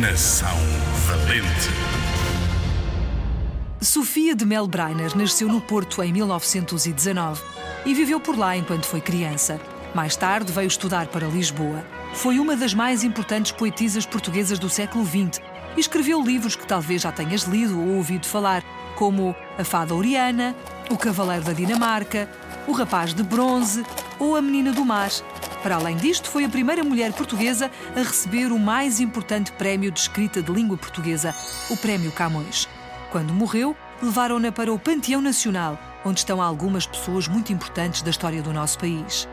Coração valente. Sofia de Melbreiner nasceu no Porto em 1919 e viveu por lá enquanto foi criança. Mais tarde veio estudar para Lisboa. Foi uma das mais importantes poetisas portuguesas do século XX e escreveu livros que talvez já tenhas lido ou ouvido falar, como A Fada Oriana, O Cavaleiro da Dinamarca, O Rapaz de Bronze ou A Menina do Mar. Para além disto, foi a primeira mulher portuguesa a receber o mais importante prémio de escrita de língua portuguesa, o Prémio Camões. Quando morreu, levaram-na para o Panteão Nacional, onde estão algumas pessoas muito importantes da história do nosso país.